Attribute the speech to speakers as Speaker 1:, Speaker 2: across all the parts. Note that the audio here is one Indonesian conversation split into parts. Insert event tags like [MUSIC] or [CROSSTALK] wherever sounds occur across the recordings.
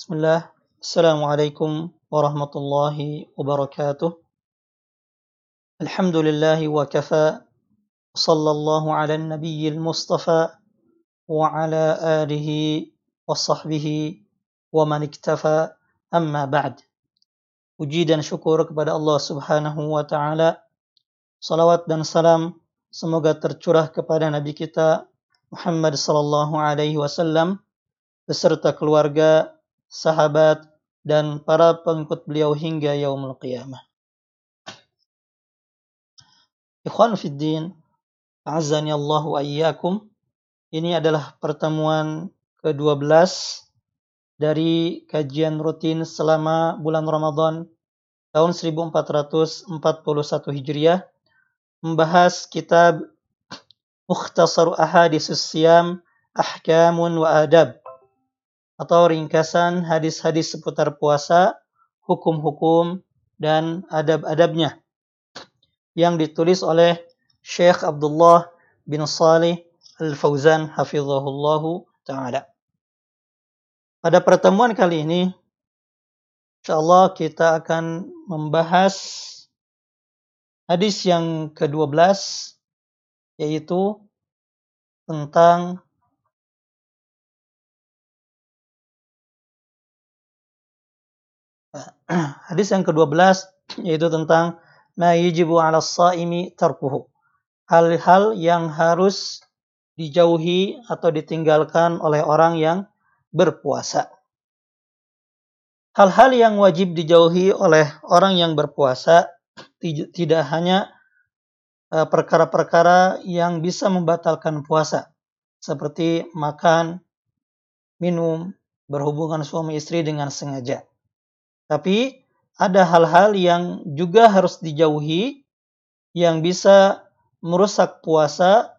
Speaker 1: بسم الله. السلام عليكم ورحمة الله وبركاته. الحمد لله وكفى. صلى الله على النبي المصطفى وعلى آله وصحبه ومن اكتفى. أما بعد. وجيدا شكرك بدأ الله سبحانه وتعالى. صلوات dan سلام semoga tercurah نبي كتاب محمد صلى الله عليه وسلم. Beserta keluarga sahabat dan para pengikut beliau hingga yaumul qiyamah. Ikhwan fiddin, azani Allah wa iyyakum. Ini adalah pertemuan ke-12 dari kajian rutin selama bulan Ramadan tahun 1441 Hijriah membahas kitab Mukhtasar Ahaditsus Siyam Ahkamun wa Adab atau ringkasan hadis-hadis seputar puasa, hukum-hukum dan adab-adabnya yang ditulis oleh Syekh Abdullah bin Salih Al-Fauzan hafizahullahu taala. Pada pertemuan kali ini, insyaallah kita akan membahas hadis yang ke-12 yaitu tentang [CLEARS THROAT] hadis yang ke-12 yaitu tentang ma 'ala shaimi tarkuhu. Hal-hal yang harus dijauhi atau ditinggalkan oleh orang yang berpuasa. Hal-hal yang wajib dijauhi oleh orang yang berpuasa tidak hanya e, perkara-perkara yang bisa membatalkan puasa, seperti makan, minum, berhubungan suami istri dengan sengaja. Tapi ada hal-hal yang juga harus dijauhi yang bisa merusak puasa,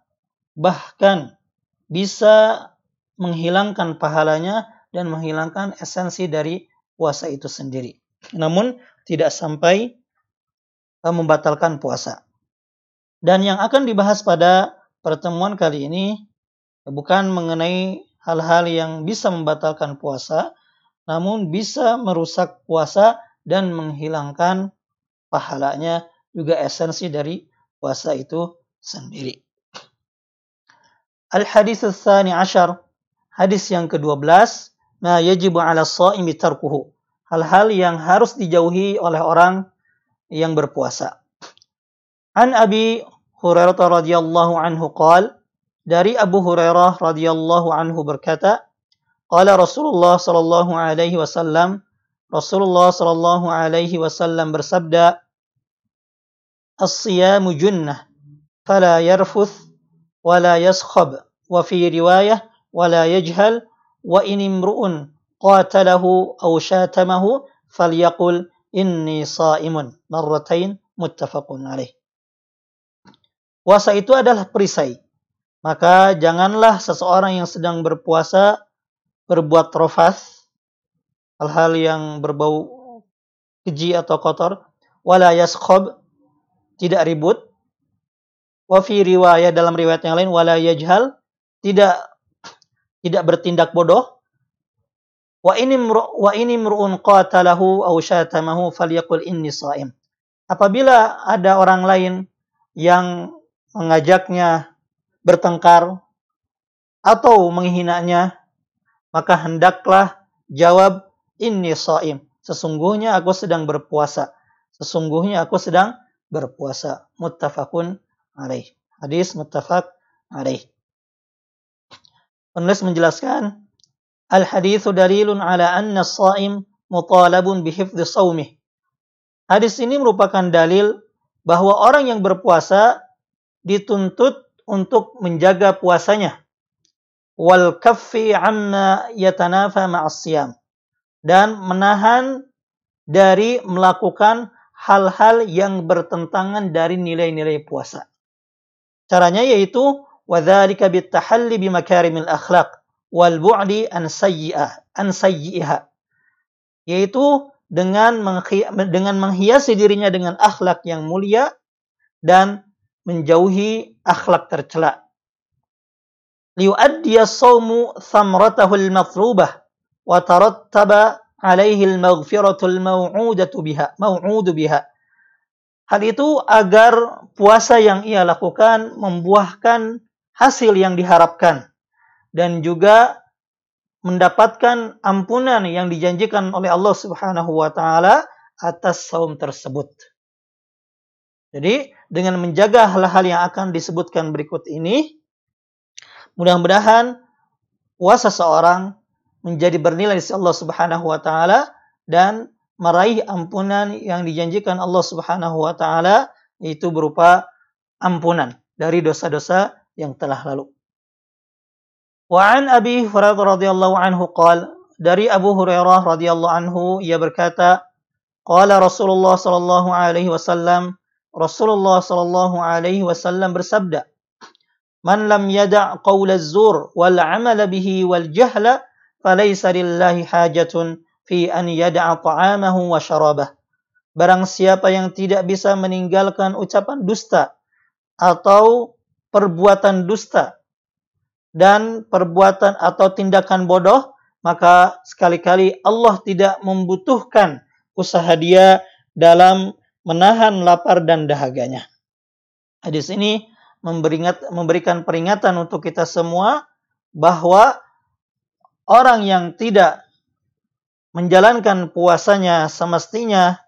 Speaker 1: bahkan bisa menghilangkan pahalanya dan menghilangkan esensi dari puasa itu sendiri. Namun tidak sampai eh, membatalkan puasa. Dan yang akan dibahas pada pertemuan kali ini bukan mengenai hal-hal yang bisa membatalkan puasa, namun bisa merusak puasa dan menghilangkan pahalanya juga esensi dari puasa itu sendiri. Al-hadis tsani ashar Hadis yang ke-12, ma yajibu 'ala shaimi tarkuhu. Hal-hal yang harus dijauhi oleh orang yang berpuasa. An Abi Hurairah radhiyallahu anhu qal dari Abu Hurairah radhiyallahu anhu berkata, Qala Rasulullah sallallahu alaihi wasallam Rasulullah sallallahu alaihi wasallam bersabda As-siyamu junnah fala yarfuth wala yaskhab wa fi riwayah wala yajhal wa in imru'un qatalahu aw syatamahu falyaqul inni saimun. Puasa itu adalah perisai. Maka janganlah seseorang yang sedang berpuasa berbuat rofas, hal-hal yang berbau keji atau kotor, wala yaskhob, tidak ribut, wa fi riwayat dalam riwayat yang lain, wala yajhal, tidak tidak bertindak bodoh. Wa ini wa ini mru'un qatalahu aw syatamahu falyaqul inni shaim. Apabila ada orang lain yang mengajaknya bertengkar atau menghinanya, maka hendaklah jawab inni shaim. Sesungguhnya aku sedang berpuasa. Sesungguhnya aku sedang berpuasa. Muttafaqun alaih. Hadis muttafaq alaih. Penulis menjelaskan, Al-hadithu dalilun ala anna saim mutalabun bihifdhi sawmih. Hadis ini merupakan dalil bahwa orang yang berpuasa dituntut untuk menjaga puasanya wal kaffi amma yatanafa ma'asiyam dan menahan dari melakukan hal-hal yang bertentangan dari nilai-nilai puasa. Caranya yaitu wadzalika bitahalli bimakarimil akhlaq wal bu'di an sayyi'ah an sayyi'iha yaitu dengan dengan menghiasi dirinya dengan akhlak yang mulia dan menjauhi akhlak tercela. Thamratahu al-matlubah wa wa tarattaba alaihi al-maghfiratul mau'udatu biha mau'udu biha hal itu agar puasa yang ia lakukan membuahkan hasil yang diharapkan dan juga mendapatkan ampunan yang dijanjikan oleh Allah Subhanahu wa taala atas saum tersebut. Jadi, dengan menjaga hal-hal yang akan disebutkan berikut ini, mudah-mudahan puasa seorang menjadi bernilai di Allah Subhanahu wa taala dan meraih ampunan yang dijanjikan Allah Subhanahu wa taala yaitu berupa ampunan dari dosa-dosa yang telah lalu. Wa an Abi Hurairah radhiyallahu anhu qal dari Abu Hurairah radhiyallahu anhu ia berkata qala Rasulullah sallallahu alaihi wasallam Rasulullah sallallahu alaihi wasallam bersabda Man lam yada' qawla az-zur wal 'amala bihi wal jahla falaysa lillahi hajatun fi an yada'a ta'amahu wa syarabah. Barang siapa yang tidak bisa meninggalkan ucapan dusta atau perbuatan dusta dan perbuatan atau tindakan bodoh, maka sekali-kali Allah tidak membutuhkan usaha dia dalam menahan lapar dan dahaganya. Hadis ini memberikan peringatan untuk kita semua bahwa orang yang tidak menjalankan puasanya semestinya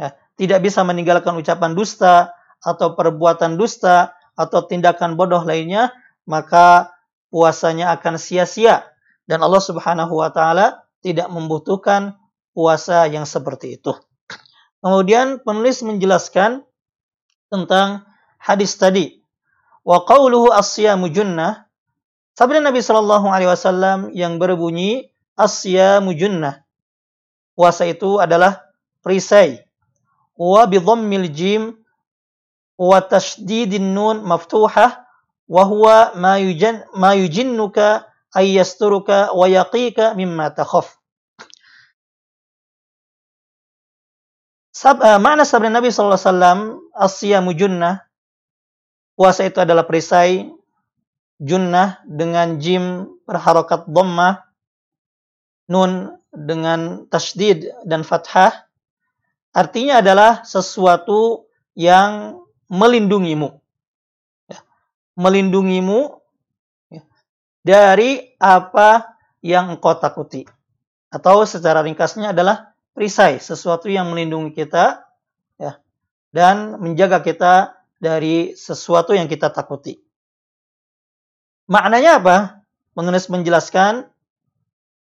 Speaker 1: ya, tidak bisa meninggalkan ucapan dusta atau perbuatan dusta atau tindakan bodoh lainnya maka puasanya akan sia-sia dan Allah Subhanahu wa taala tidak membutuhkan puasa yang seperti itu. Kemudian penulis menjelaskan tentang hadis tadi. Wa qawluhu as-siyamu junnah. Sabda Nabi Shallallahu alaihi wasallam yang berbunyi as-siyamu junnah. Puasa itu adalah perisai. Wa bi dhammil jim wa tashdidin nun maftuhah wa huwa ma yujan ma yujinnuka ay yasturuka wa yaqika mimma takhaf. Sab, uh, makna sabda Nabi sallallahu alaihi wasallam as-siyamu junnah Puasa itu adalah perisai junnah dengan jim berharokat dhammah, nun dengan tasdid dan fathah. Artinya adalah sesuatu yang melindungimu. Ya. Melindungimu ya, dari apa yang engkau takuti. Atau secara ringkasnya adalah perisai, sesuatu yang melindungi kita ya, dan menjaga kita dari sesuatu yang kita takuti. Maknanya apa? Penulis menjelaskan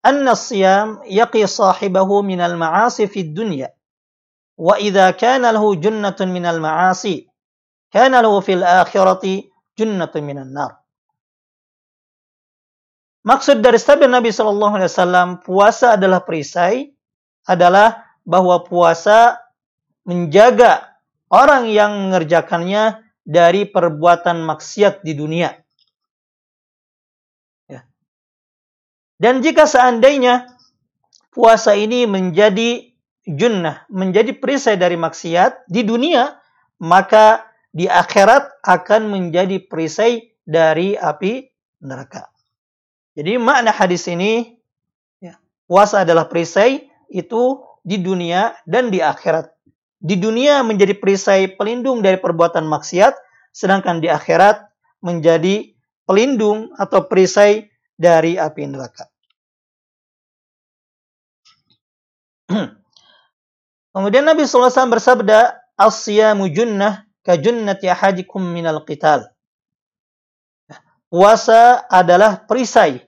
Speaker 1: anna siyam yaqi sahibahu minal ma'asi fid dunya wa idza kana lahu junnatun minal ma'asi kana lahu fil akhirati junnatun minan nar. Maksud dari sabda Nabi Shallallahu Alaihi Wasallam puasa adalah perisai adalah bahwa puasa menjaga orang yang mengerjakannya dari perbuatan maksiat di dunia. Ya. Dan jika seandainya puasa ini menjadi junnah, menjadi perisai dari maksiat di dunia, maka di akhirat akan menjadi perisai dari api neraka. Jadi makna hadis ini, ya, puasa adalah perisai itu di dunia dan di akhirat di dunia menjadi perisai pelindung dari perbuatan maksiat, sedangkan di akhirat menjadi pelindung atau perisai dari api neraka. [CLEARS THROAT] Kemudian Nabi SAW bersabda, Asyamu junnah ka junnati ahadikum minal qital. Puasa adalah perisai,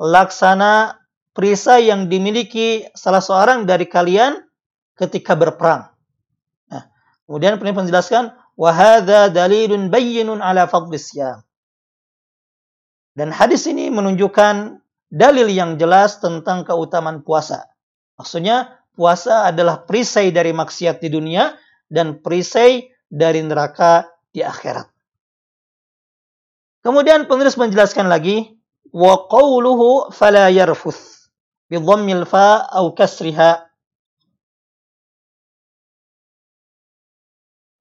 Speaker 1: laksana perisai yang dimiliki salah seorang dari kalian ketika berperang. Kemudian penulis menjelaskan wahada dalilun bayyinun ala fadlis Dan hadis ini menunjukkan dalil yang jelas tentang keutamaan puasa. Maksudnya puasa adalah perisai dari maksiat di dunia dan perisai dari neraka di akhirat. Kemudian penulis menjelaskan lagi wa qawluhu fala yarfuth bi dhammil fa au kasriha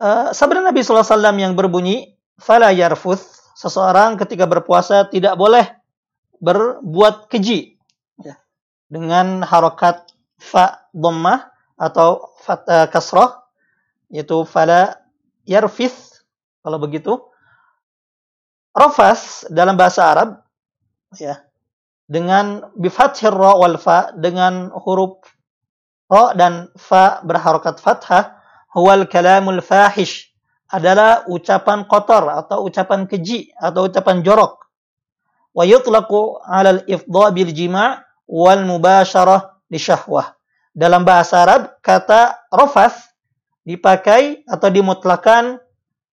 Speaker 1: Uh, sabda Nabi SAW yang berbunyi, Fala yarfuth, seseorang ketika berpuasa tidak boleh berbuat keji. Ya. dengan harokat fa dhammah atau fat, uh, kasrah yaitu fala yarfis kalau begitu rafas dalam bahasa Arab ya dengan bifathir ra wal fa dengan huruf ra dan fa berharokat fathah huwal kalamul fahish. Adalah ucapan kotor atau ucapan keji atau ucapan jorok. Wa yutlaqu 'ala al-ifdha bil jima' wal mubasyarah li syahwah. Dalam bahasa Arab kata rafas dipakai atau dimutlakan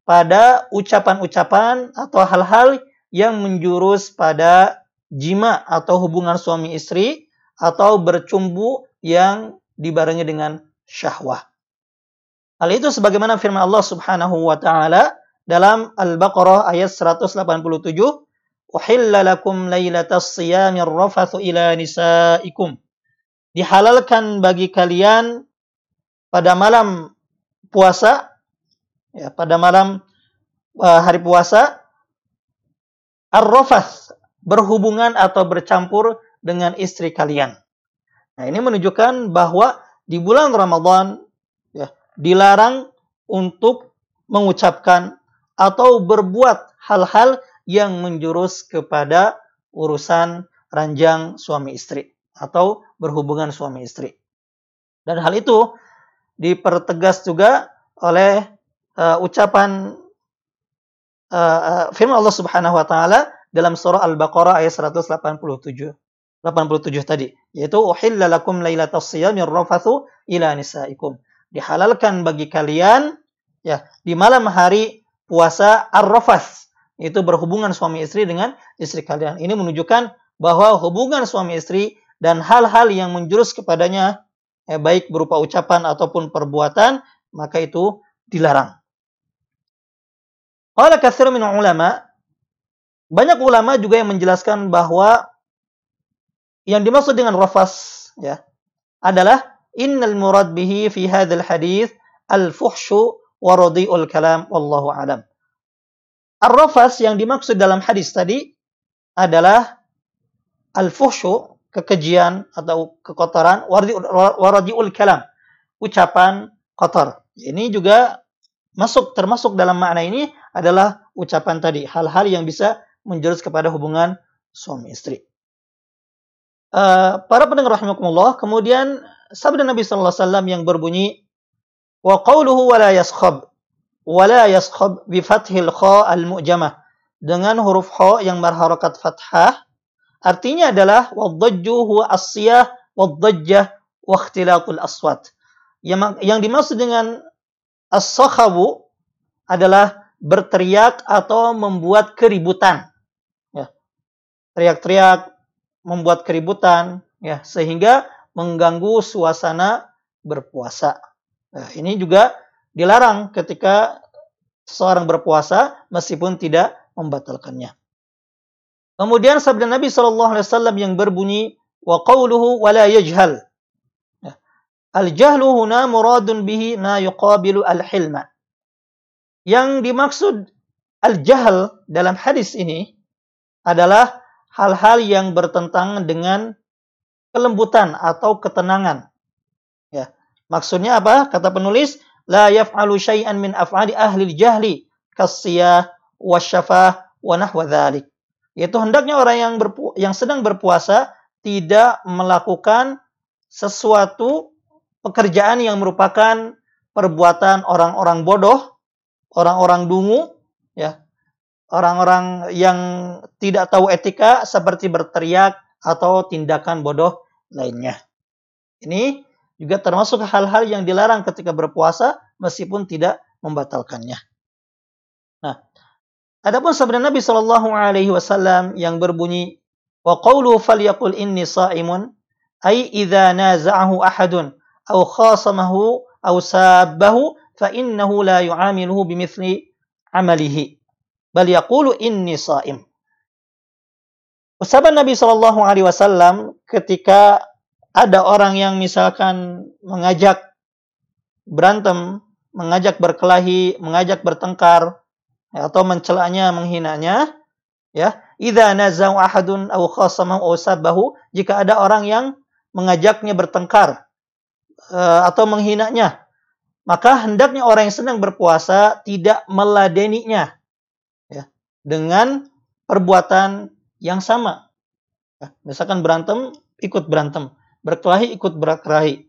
Speaker 1: pada ucapan-ucapan atau hal-hal yang menjurus pada jima atau hubungan suami istri atau bercumbu yang dibarengi dengan syahwah. Hal itu sebagaimana firman Allah Subhanahu wa taala dalam Al-Baqarah ayat 187, "Uhilla lakum lailatas siyamir rafathu ila nisaikum." Dihalalkan bagi kalian pada malam puasa ya pada malam uh, hari puasa ar-rafath berhubungan atau bercampur dengan istri kalian. Nah, ini menunjukkan bahwa di bulan Ramadan dilarang untuk mengucapkan atau berbuat hal-hal yang menjurus kepada urusan ranjang suami istri atau berhubungan suami istri. Dan hal itu dipertegas juga oleh uh, ucapan uh, firman Allah Subhanahu wa taala dalam surah Al-Baqarah ayat 187. 87 tadi, yaitu uhilla lakum lailatas siyamir rafathu ila nisaikum. Dihalalkan bagi kalian ya di malam hari puasa ar-rafath, itu berhubungan suami istri dengan istri kalian. Ini menunjukkan bahwa hubungan suami istri dan hal-hal yang menjurus kepadanya eh, baik berupa ucapan ataupun perbuatan, maka itu dilarang. Oleh kathir min ulama, banyak ulama juga yang menjelaskan bahwa yang dimaksud dengan rafas ya adalah innal murad bihi fi hadzal hadis al-fuhsyu wa radi'ul kalam wallahu alam. Ar-rafas yang dimaksud dalam hadis tadi adalah al-fuhsyu kekejian atau kekotoran waradiul kalam ucapan kotor. Ini juga masuk termasuk dalam makna ini adalah ucapan tadi hal-hal yang bisa menjurus kepada hubungan suami istri. Uh, para pendengar rahimakumullah, kemudian sabda Nabi sallallahu alaihi wasallam yang berbunyi wa qawluhu wa la yaskhab wa la yaskhab bi fathil kha al mu'jamah. Dengan huruf kha yang berharakat fathah artinya adalah wadajju huwa as-siyah wadajjah wa ikhtilatul aswat. Yang, yang dimaksud dengan as-sakhabu adalah berteriak atau membuat keributan. Teriak-teriak, membuat keributan, ya. Sehingga mengganggu suasana berpuasa. Nah, ini juga dilarang ketika seorang berpuasa meskipun tidak membatalkannya. Kemudian sabda Nabi Shallallahu Alaihi Wasallam yang berbunyi wa qawluhu wa la yajhal. Ya. Al jahlu huna muradun bihi na yuqabilu al hilma. Yang dimaksud al jahl dalam hadis ini adalah hal-hal yang bertentangan dengan kelembutan atau ketenangan. Ya. Maksudnya apa? Kata penulis, la yaf'alu syai'an min af'ali ahli jahli kasiyah wasyafah wa nahwa dzalik. Yaitu hendaknya orang yang berpu yang sedang berpuasa tidak melakukan sesuatu pekerjaan yang merupakan perbuatan orang-orang bodoh, orang-orang dungu, ya, orang-orang yang tidak tahu etika seperti berteriak atau tindakan bodoh lainnya. Ini juga termasuk hal-hal yang dilarang ketika berpuasa meskipun tidak membatalkannya. Nah, adapun sabda Nabi Shallallahu alaihi wasallam yang berbunyi wa qawlu falyaqul inni sa'imun ay idza naza'ahu ahadun aw khasamahu aw sabbahu fa innahu la yu'amiluhu bimithli amalihi bal yaqulu inni saim. Usapan Nabi Shallallahu Alaihi Wasallam ketika ada orang yang misalkan mengajak berantem, mengajak berkelahi, mengajak bertengkar, atau mencelanya, menghinanya, ya, idza nazau ahadun aw khasamahu aw sabahu, jika ada orang yang mengajaknya bertengkar uh, atau menghinanya, maka hendaknya orang yang sedang berpuasa tidak meladeninya ya, dengan perbuatan yang sama. Ya, misalkan berantem, ikut berantem. Berkelahi, ikut berkelahi.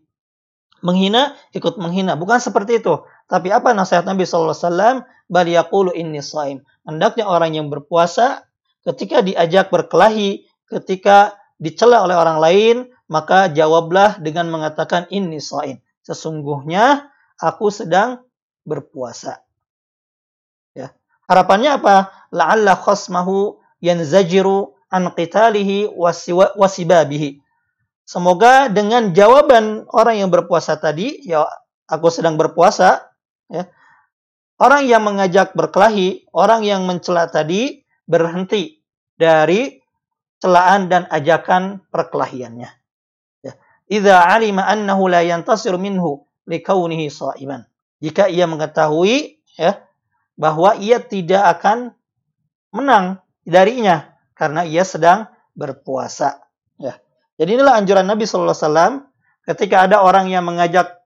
Speaker 1: Menghina, ikut menghina. Bukan seperti itu. Tapi apa nasihat Nabi SAW? Bal inni saim. Hendaknya orang yang berpuasa ketika diajak berkelahi, ketika dicela oleh orang lain, maka jawablah dengan mengatakan inni saim. Sesungguhnya aku sedang berpuasa. Ya. Harapannya apa? La'alla khasmahu yanzajiru an qitalihi wasibabihi. Semoga dengan jawaban orang yang berpuasa tadi, ya aku sedang berpuasa, ya, orang yang mengajak berkelahi, orang yang mencela tadi berhenti dari celaan dan ajakan perkelahiannya. Ya. Idza alima annahu la yantasiru minhu likaunihi sha'iman. Jika ia mengetahui ya bahwa ia tidak akan menang darinya karena ia sedang berpuasa. Ya. Jadi inilah anjuran Nabi Shallallahu Alaihi Wasallam ketika ada orang yang mengajak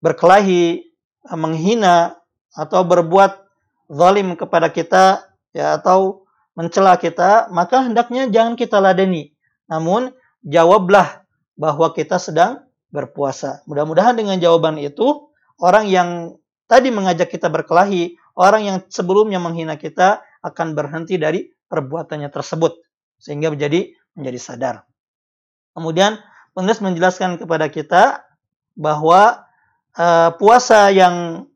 Speaker 1: berkelahi, menghina atau berbuat zalim kepada kita, ya atau mencela kita, maka hendaknya jangan kita ladeni. Namun jawablah bahwa kita sedang berpuasa. Mudah-mudahan dengan jawaban itu orang yang tadi mengajak kita berkelahi, orang yang sebelumnya menghina kita akan berhenti dari perbuatannya tersebut sehingga menjadi menjadi sadar. Kemudian penulis menjelaskan kepada kita bahwa uh, puasa yang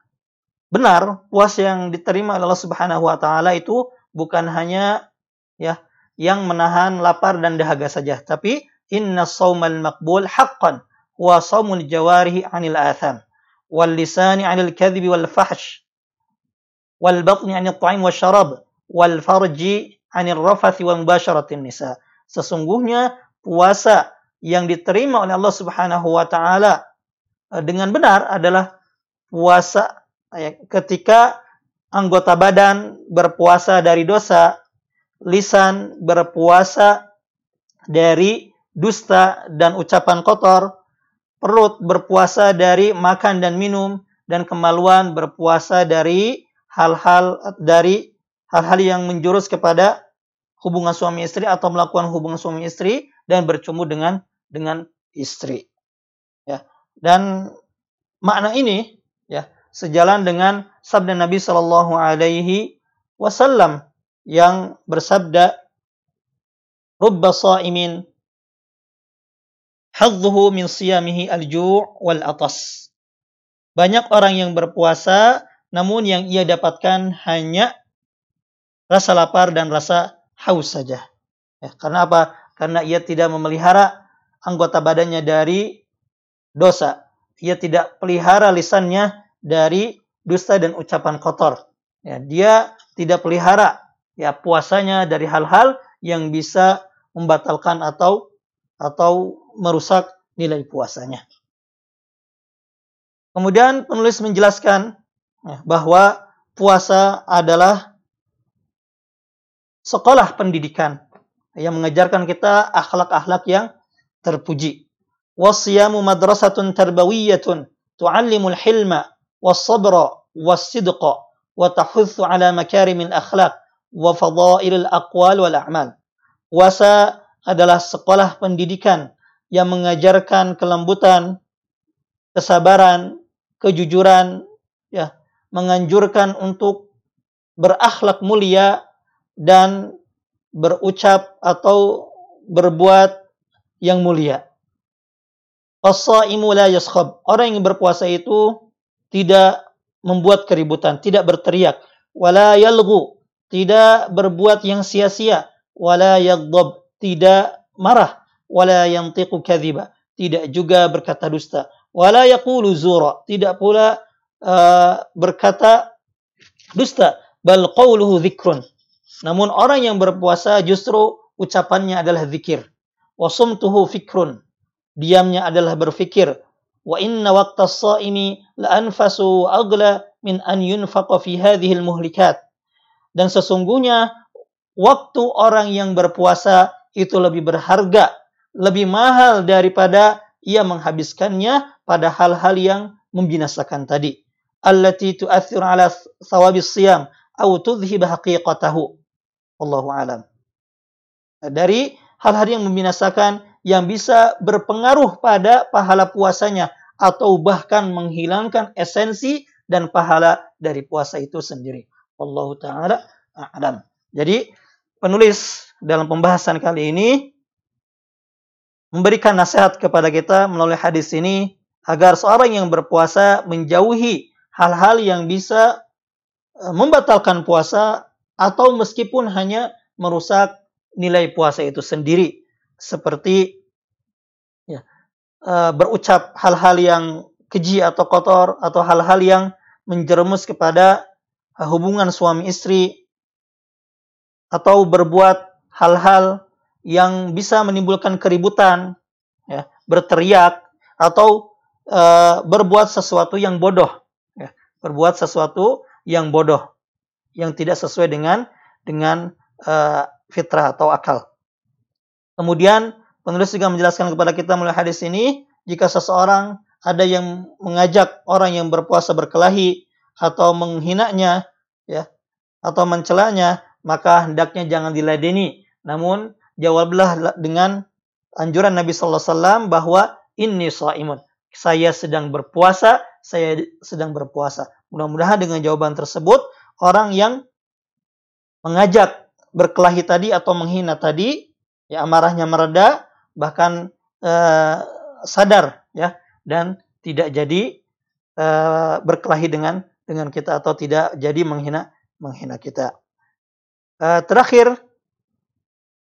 Speaker 1: benar, puasa yang diterima oleh Allah Subhanahu wa taala itu bukan hanya ya yang menahan lapar dan dahaga saja, tapi inna saumal maqbul haqqan wa saumul jawarihi 'anil atham wal lisani 'anil kadhibi wal fahsh wal batni 'anil ta'im wasyarab wal farji 'anil rafathi wa mubasharatin nisa. Sesungguhnya puasa yang diterima oleh Allah Subhanahu wa taala eh, dengan benar adalah puasa eh, ketika anggota badan berpuasa dari dosa, lisan berpuasa dari dusta dan ucapan kotor, perut berpuasa dari makan dan minum, dan kemaluan berpuasa dari hal-hal dari hal-hal yang menjurus kepada hubungan suami istri atau melakukan hubungan suami istri dan bercumbu dengan dengan istri. Ya. Dan makna ini ya sejalan dengan sabda Nabi Shallallahu alaihi wasallam yang bersabda rubba sa'imin hadzuhu min siyamihi al-ju' wal atas. Banyak orang yang berpuasa namun yang ia dapatkan hanya rasa lapar dan rasa haus saja. Ya, karena apa? Karena ia tidak memelihara anggota badannya dari dosa. Ia tidak pelihara lisannya dari dusta dan ucapan kotor. Ya, dia tidak pelihara ya puasanya dari hal-hal yang bisa membatalkan atau atau merusak nilai puasanya. Kemudian penulis menjelaskan ya, bahwa puasa adalah sekolah pendidikan yang mengajarkan kita akhlak-akhlak yang terpuji. Wasiyamu madrasatun tarbawiyatun tu'allimul hilma was-sabra was-sidqa wa tahuthu ala makarimil akhlak wa fadailil aqwal wal a'mal. Puasa adalah sekolah pendidikan yang mengajarkan kelembutan, kesabaran, kejujuran, ya, menganjurkan untuk berakhlak mulia dan berucap atau berbuat yang mulia. As-saimu la yaskhab. Orang yang berpuasa itu tidak membuat keributan, tidak berteriak, wala yalghu, tidak berbuat yang sia-sia, wala yaghdab, tidak marah, wala yantiqu kadhiba, tidak juga berkata dusta, wala yaqulu zura, tidak pula uh, berkata dusta, bal qawluhu dzikrun, namun orang yang berpuasa justru ucapannya adalah zikir. Wasumtuhu fikrun. Diamnya adalah berfikir. Wa inna waqta saimi la anfasu agla min an yunfaqa fi hadhihi muhlikat. Dan sesungguhnya waktu orang yang berpuasa itu lebih berharga lebih mahal daripada ia menghabiskannya pada hal-hal yang membinasakan tadi. Allati tu'athiru ala thawabis siyam au tudhhib haqiqatahu. Wallahu alam. Dari hal-hal yang membinasakan yang bisa berpengaruh pada pahala puasanya atau bahkan menghilangkan esensi dan pahala dari puasa itu sendiri. Allah taala a'lam. Jadi penulis dalam pembahasan kali ini memberikan nasihat kepada kita melalui hadis ini agar seorang yang berpuasa menjauhi hal-hal yang bisa e, membatalkan puasa atau meskipun hanya merusak nilai puasa itu sendiri seperti ya, uh, berucap hal-hal yang keji atau kotor atau hal-hal yang menjerumus kepada hubungan suami istri atau berbuat hal-hal yang bisa menimbulkan keributan, ya, berteriak atau uh, berbuat sesuatu yang bodoh, ya, berbuat sesuatu yang bodoh, yang tidak sesuai dengan dengan uh, fitrah atau akal. Kemudian penulis juga menjelaskan kepada kita melalui hadis ini, jika seseorang ada yang mengajak orang yang berpuasa berkelahi atau menghinanya, ya, atau mencelanya, maka hendaknya jangan diladeni. Namun jawablah dengan anjuran Nabi sallallahu alaihi wasallam bahwa ini shaimun. Saya sedang berpuasa, saya sedang berpuasa. Mudah-mudahan dengan jawaban tersebut orang yang mengajak berkelahi tadi atau menghina tadi ya amarahnya mereda bahkan uh, sadar ya dan tidak jadi uh, berkelahi dengan dengan kita atau tidak jadi menghina menghina kita. Uh, terakhir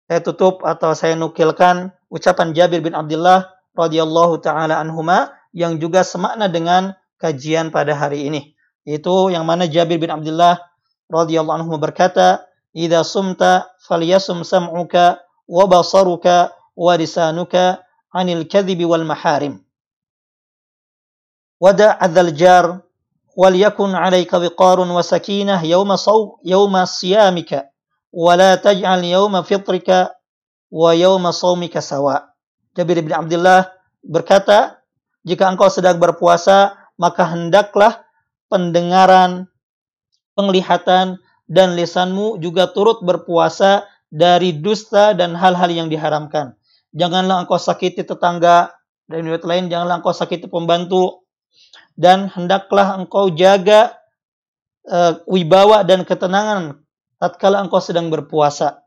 Speaker 1: saya tutup atau saya nukilkan ucapan Jabir bin Abdullah radhiyallahu taala anhuma yang juga semakna dengan kajian pada hari ini. Itu yang mana Jabir bin Abdullah radhiyallahu anhu berkata, "Idza sumta falyasum sam'uka wa basaruka wa lisanuka 'anil kadhibi wal maharim." Wada' adzal jar وليكن عليك وقار وسكينة يوم صوم يوم صيامك ولا تجعل يوم فطرك ويوم صومك سواء. Jabir bin Abdullah berkata, jika engkau sedang berpuasa, maka hendaklah pendengaran, penglihatan, dan lisanmu juga turut berpuasa dari dusta dan hal-hal yang diharamkan. Janganlah engkau sakiti tetangga, dan riwayat lain janganlah engkau sakiti pembantu, dan hendaklah engkau jaga uh, wibawa dan ketenangan tatkala engkau sedang berpuasa.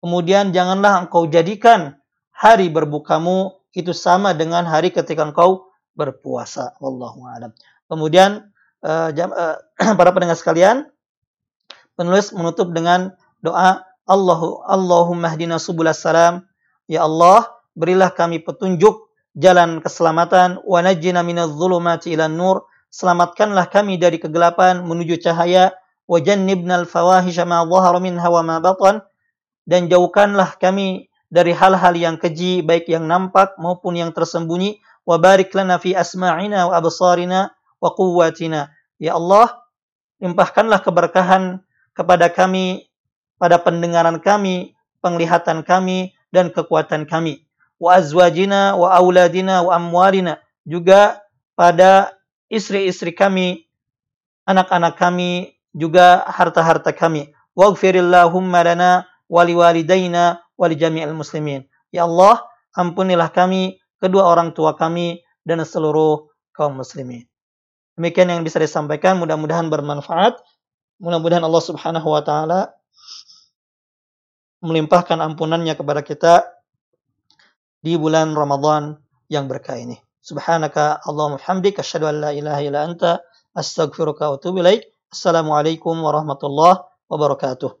Speaker 1: Kemudian janganlah engkau jadikan hari berbukamu itu sama dengan hari ketika engkau berpuasa. Wallahu a'lam. Kemudian uh, jam, uh, [CLEARS THROAT] para pendengar sekalian, penulis menutup dengan doa Allahu Allahumma hdina subulas salam. Ya Allah, berilah kami petunjuk jalan keselamatan wa najjina minadh dhulumati ilan nur. Selamatkanlah kami dari kegelapan menuju cahaya wajannibna al-fawahisha ma dhahara minha wa ma batan dan jauhkanlah kami dari hal-hal yang keji baik yang nampak maupun yang tersembunyi wa barik lana fi asma'ina wa absarina wa quwwatina ya Allah limpahkanlah keberkahan kepada kami pada pendengaran kami penglihatan kami dan kekuatan kami wa azwajina wa auladina wa amwalina juga pada istri-istri kami anak-anak kami juga harta-harta kami. Waghfirillahumma lana wa liwalidayna wa jami'il muslimin. Ya Allah, ampunilah kami, kedua orang tua kami, dan seluruh kaum muslimin. Demikian yang bisa disampaikan, mudah-mudahan bermanfaat. Mudah-mudahan Allah subhanahu wa ta'ala melimpahkan ampunannya kepada kita di bulan Ramadan yang berkah ini. Subhanaka Allahumma hamdik asyhadu an la ilaha illa anta astaghfiruka wa atubu ilaik. Assalamualaikum warahmatullahi wabarakatuh.